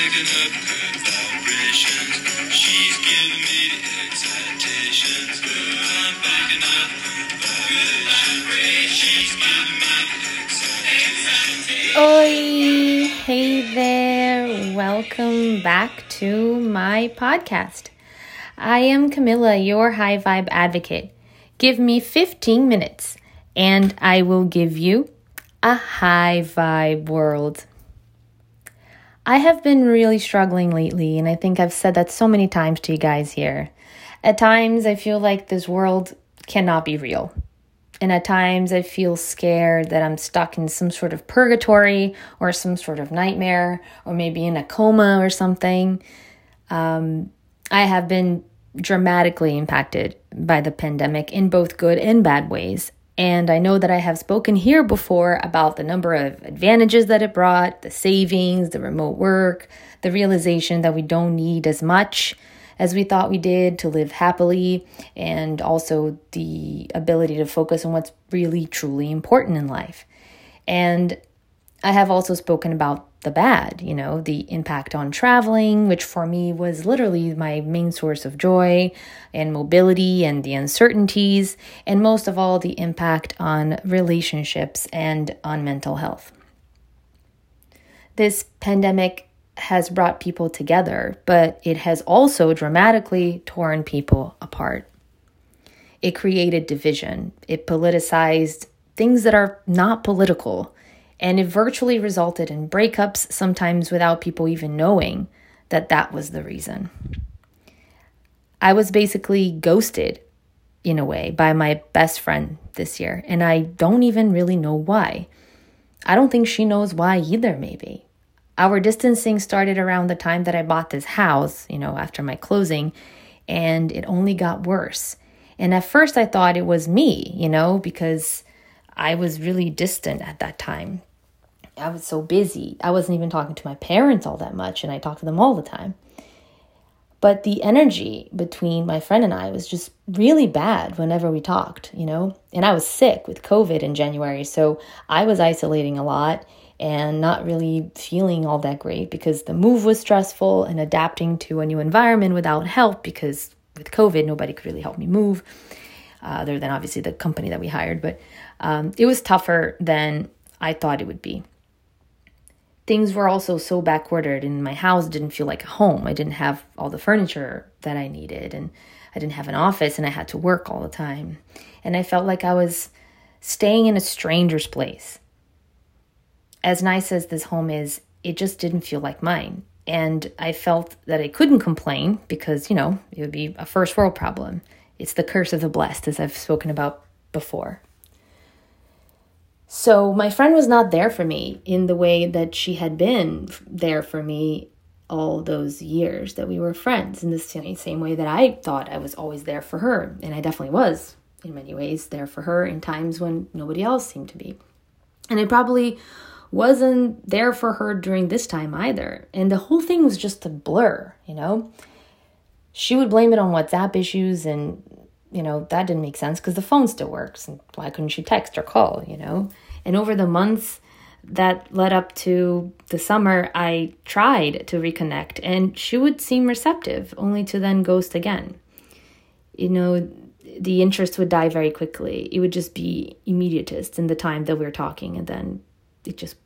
picking up good vibrations. She's giving me excitations. I'm picking up good vibrations. She's giving me excitations. Oi! Hey there! Welcome back to my podcast. I am Camilla, your high vibe advocate. Give me 15 minutes and I will give you a high vibe world. I have been really struggling lately, and I think I've said that so many times to you guys here. At times, I feel like this world cannot be real. And at times, I feel scared that I'm stuck in some sort of purgatory or some sort of nightmare or maybe in a coma or something. Um, I have been dramatically impacted by the pandemic in both good and bad ways. And I know that I have spoken here before about the number of advantages that it brought the savings, the remote work, the realization that we don't need as much as we thought we did to live happily, and also the ability to focus on what's really truly important in life. And I have also spoken about the bad, you know, the impact on traveling, which for me was literally my main source of joy and mobility and the uncertainties, and most of all, the impact on relationships and on mental health. This pandemic has brought people together, but it has also dramatically torn people apart. It created division, it politicized things that are not political and it virtually resulted in breakups, sometimes without people even knowing that that was the reason. I was basically ghosted in a way by my best friend this year, and I don't even really know why. I don't think she knows why either, maybe. Our distancing started around the time that I bought this house, you know, after my closing, and it only got worse. And at first I thought it was me, you know, because I was really distant at that time. I was so busy. I wasn't even talking to my parents all that much, and I talked to them all the time. But the energy between my friend and I was just really bad whenever we talked, you know? And I was sick with COVID in January, so I was isolating a lot and not really feeling all that great because the move was stressful and adapting to a new environment without help because with COVID, nobody could really help me move, uh, other than obviously the company that we hired. But um, it was tougher than I thought it would be things were also so backordered and my house didn't feel like a home. I didn't have all the furniture that i needed and i didn't have an office and i had to work all the time. And i felt like i was staying in a stranger's place. As nice as this home is it just didn't feel like mine. And i felt that i couldn't complain because you know it would be a first world problem. It's the curse of the blessed as i've spoken about before so my friend was not there for me in the way that she had been there for me all those years that we were friends in the same way that I thought I was always there for her. And I definitely was, in many ways, there for her in times when nobody else seemed to be. And I probably wasn't there for her during this time either. And the whole thing was just a blur, you know? She would blame it on WhatsApp issues and you know, that didn't make sense because the phone still works. And why couldn't she text or call, you know? And over the months that led up to the summer, I tried to reconnect and she would seem receptive, only to then ghost again. You know, the interest would die very quickly. It would just be immediatist in the time that we were talking, and then it just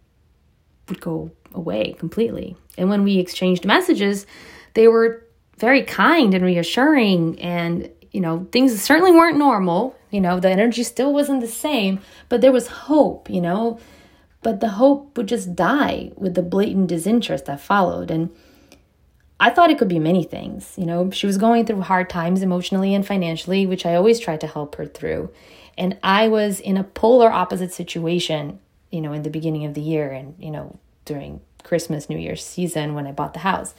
would go away completely. And when we exchanged messages, they were very kind and reassuring and you know, things certainly weren't normal. You know, the energy still wasn't the same, but there was hope, you know. But the hope would just die with the blatant disinterest that followed. And I thought it could be many things. You know, she was going through hard times emotionally and financially, which I always tried to help her through. And I was in a polar opposite situation, you know, in the beginning of the year and, you know, during Christmas, New Year's season when I bought the house,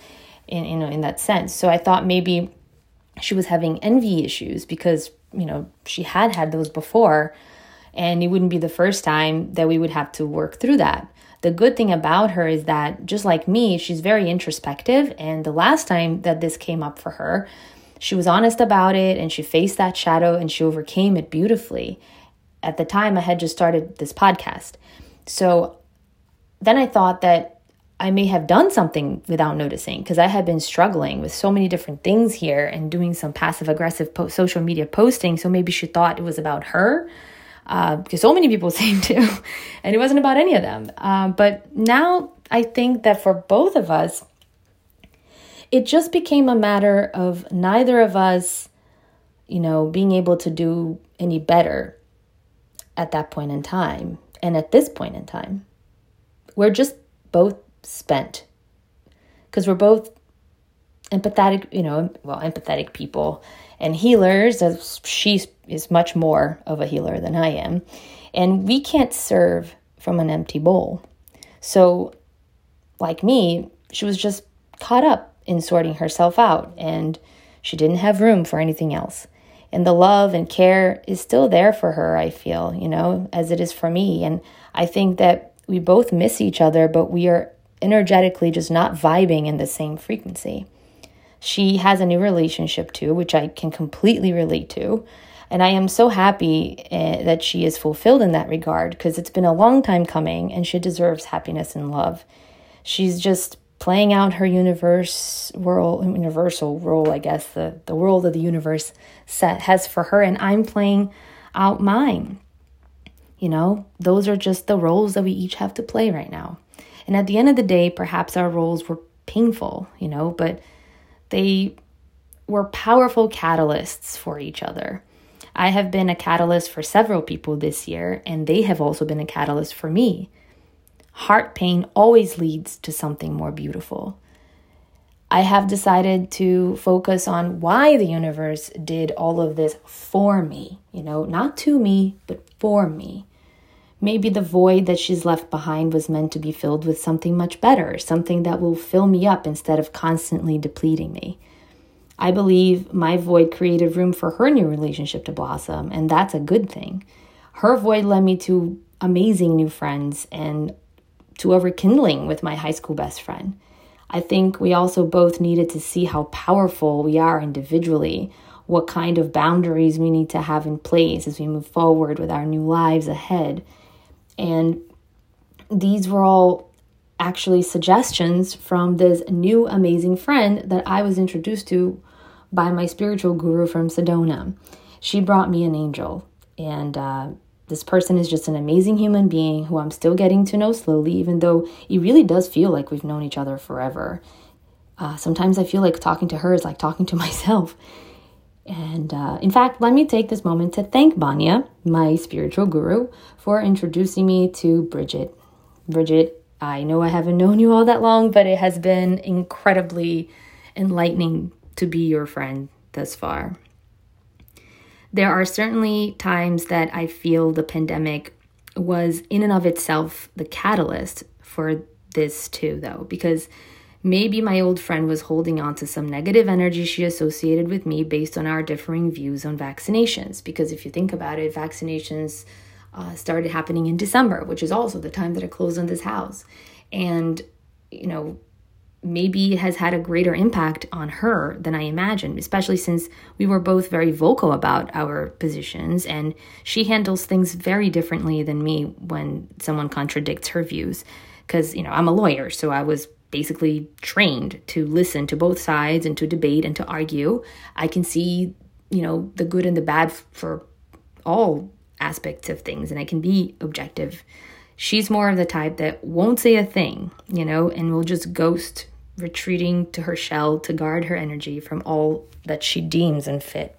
in, you know, in that sense. So I thought maybe she was having envy issues because, you know, she had had those before and it wouldn't be the first time that we would have to work through that. The good thing about her is that, just like me, she's very introspective. And the last time that this came up for her, she was honest about it and she faced that shadow and she overcame it beautifully. At the time, I had just started this podcast. So then I thought that I may have done something without noticing because I had been struggling with so many different things here and doing some passive aggressive po- social media posting. So maybe she thought it was about her uh, because so many people seem to, and it wasn't about any of them. Uh, but now I think that for both of us, it just became a matter of neither of us, you know, being able to do any better at that point in time and at this point in time. We're just both spent because we're both empathetic, you know, well, empathetic people and healers. She is much more of a healer than I am. And we can't serve from an empty bowl. So, like me, she was just caught up in sorting herself out and she didn't have room for anything else. And the love and care is still there for her, I feel, you know, as it is for me. And I think that we both miss each other, but we are energetically just not vibing in the same frequency. She has a new relationship too, which I can completely relate to. And I am so happy uh, that she is fulfilled in that regard because it's been a long time coming and she deserves happiness and love. She's just playing out her universe world universal role, I guess, the, the world of the universe set has for her, and I'm playing out mine. You know, those are just the roles that we each have to play right now. And at the end of the day, perhaps our roles were painful, you know, but they were powerful catalysts for each other. I have been a catalyst for several people this year, and they have also been a catalyst for me. Heart pain always leads to something more beautiful. I have decided to focus on why the universe did all of this for me, you know, not to me, but for me. Maybe the void that she's left behind was meant to be filled with something much better, something that will fill me up instead of constantly depleting me. I believe my void created room for her new relationship to blossom, and that's a good thing. Her void led me to amazing new friends and to a rekindling with my high school best friend. I think we also both needed to see how powerful we are individually, what kind of boundaries we need to have in place as we move forward with our new lives ahead and these were all actually suggestions from this new amazing friend that I was introduced to by my spiritual guru from Sedona. She brought me an angel, and uh, this person is just an amazing human being who I'm still getting to know slowly, even though it really does feel like we've known each other forever. Uh, sometimes I feel like talking to her is like talking to myself. And uh, in fact, let me take this moment to thank Banya, my spiritual guru, for introducing me to Bridget. Bridget, I know I haven't known you all that long, but it has been incredibly enlightening to be your friend thus far. There are certainly times that I feel the pandemic was, in and of itself, the catalyst for this too, though, because Maybe my old friend was holding on to some negative energy she associated with me based on our differing views on vaccinations. Because if you think about it, vaccinations uh, started happening in December, which is also the time that I closed on this house. And, you know, maybe it has had a greater impact on her than I imagined, especially since we were both very vocal about our positions and she handles things very differently than me when someone contradicts her views. Because, you know, I'm a lawyer, so I was basically trained to listen to both sides and to debate and to argue. I can see, you know, the good and the bad for all aspects of things and I can be objective. She's more of the type that won't say a thing, you know, and will just ghost, retreating to her shell to guard her energy from all that she deems unfit.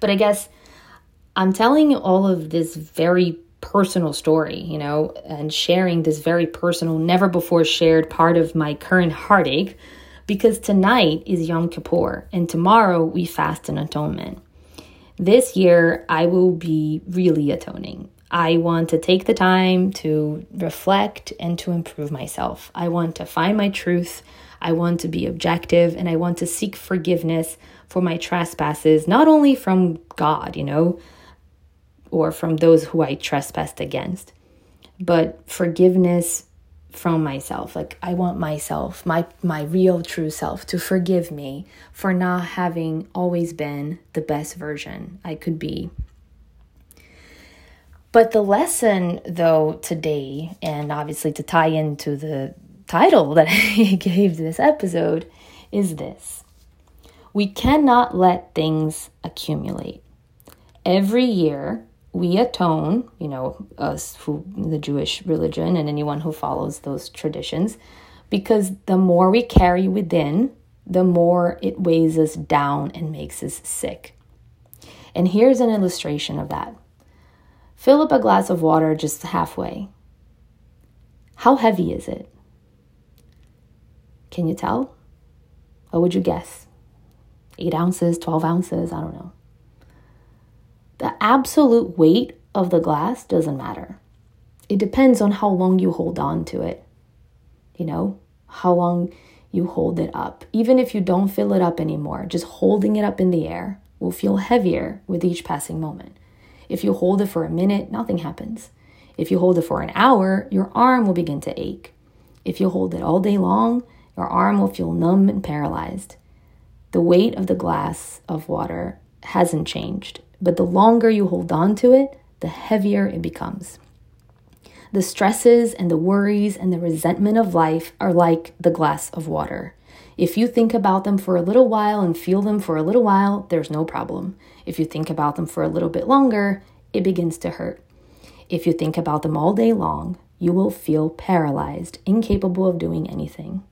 But I guess I'm telling you all of this very personal story, you know, and sharing this very personal, never before shared part of my current heartache because tonight is Yom Kippur and tomorrow we fast and atonement. This year, I will be really atoning. I want to take the time to reflect and to improve myself. I want to find my truth. I want to be objective and I want to seek forgiveness for my trespasses, not only from God, you know, or from those who I trespassed against, but forgiveness from myself like i want myself my my real true self to forgive me for not having always been the best version i could be. But the lesson though today and obviously to tie into the title that I gave this episode is this. We cannot let things accumulate. Every year, we atone, you know, us who the Jewish religion and anyone who follows those traditions, because the more we carry within, the more it weighs us down and makes us sick. And here's an illustration of that. Fill up a glass of water just halfway. How heavy is it? Can you tell? What would you guess? Eight ounces, 12 ounces, I don't know. The absolute weight of the glass doesn't matter. It depends on how long you hold on to it. You know, how long you hold it up. Even if you don't fill it up anymore, just holding it up in the air will feel heavier with each passing moment. If you hold it for a minute, nothing happens. If you hold it for an hour, your arm will begin to ache. If you hold it all day long, your arm will feel numb and paralyzed. The weight of the glass of water hasn't changed, but the longer you hold on to it, the heavier it becomes. The stresses and the worries and the resentment of life are like the glass of water. If you think about them for a little while and feel them for a little while, there's no problem. If you think about them for a little bit longer, it begins to hurt. If you think about them all day long, you will feel paralyzed, incapable of doing anything.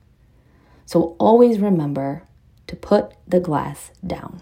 So always remember to put the glass down.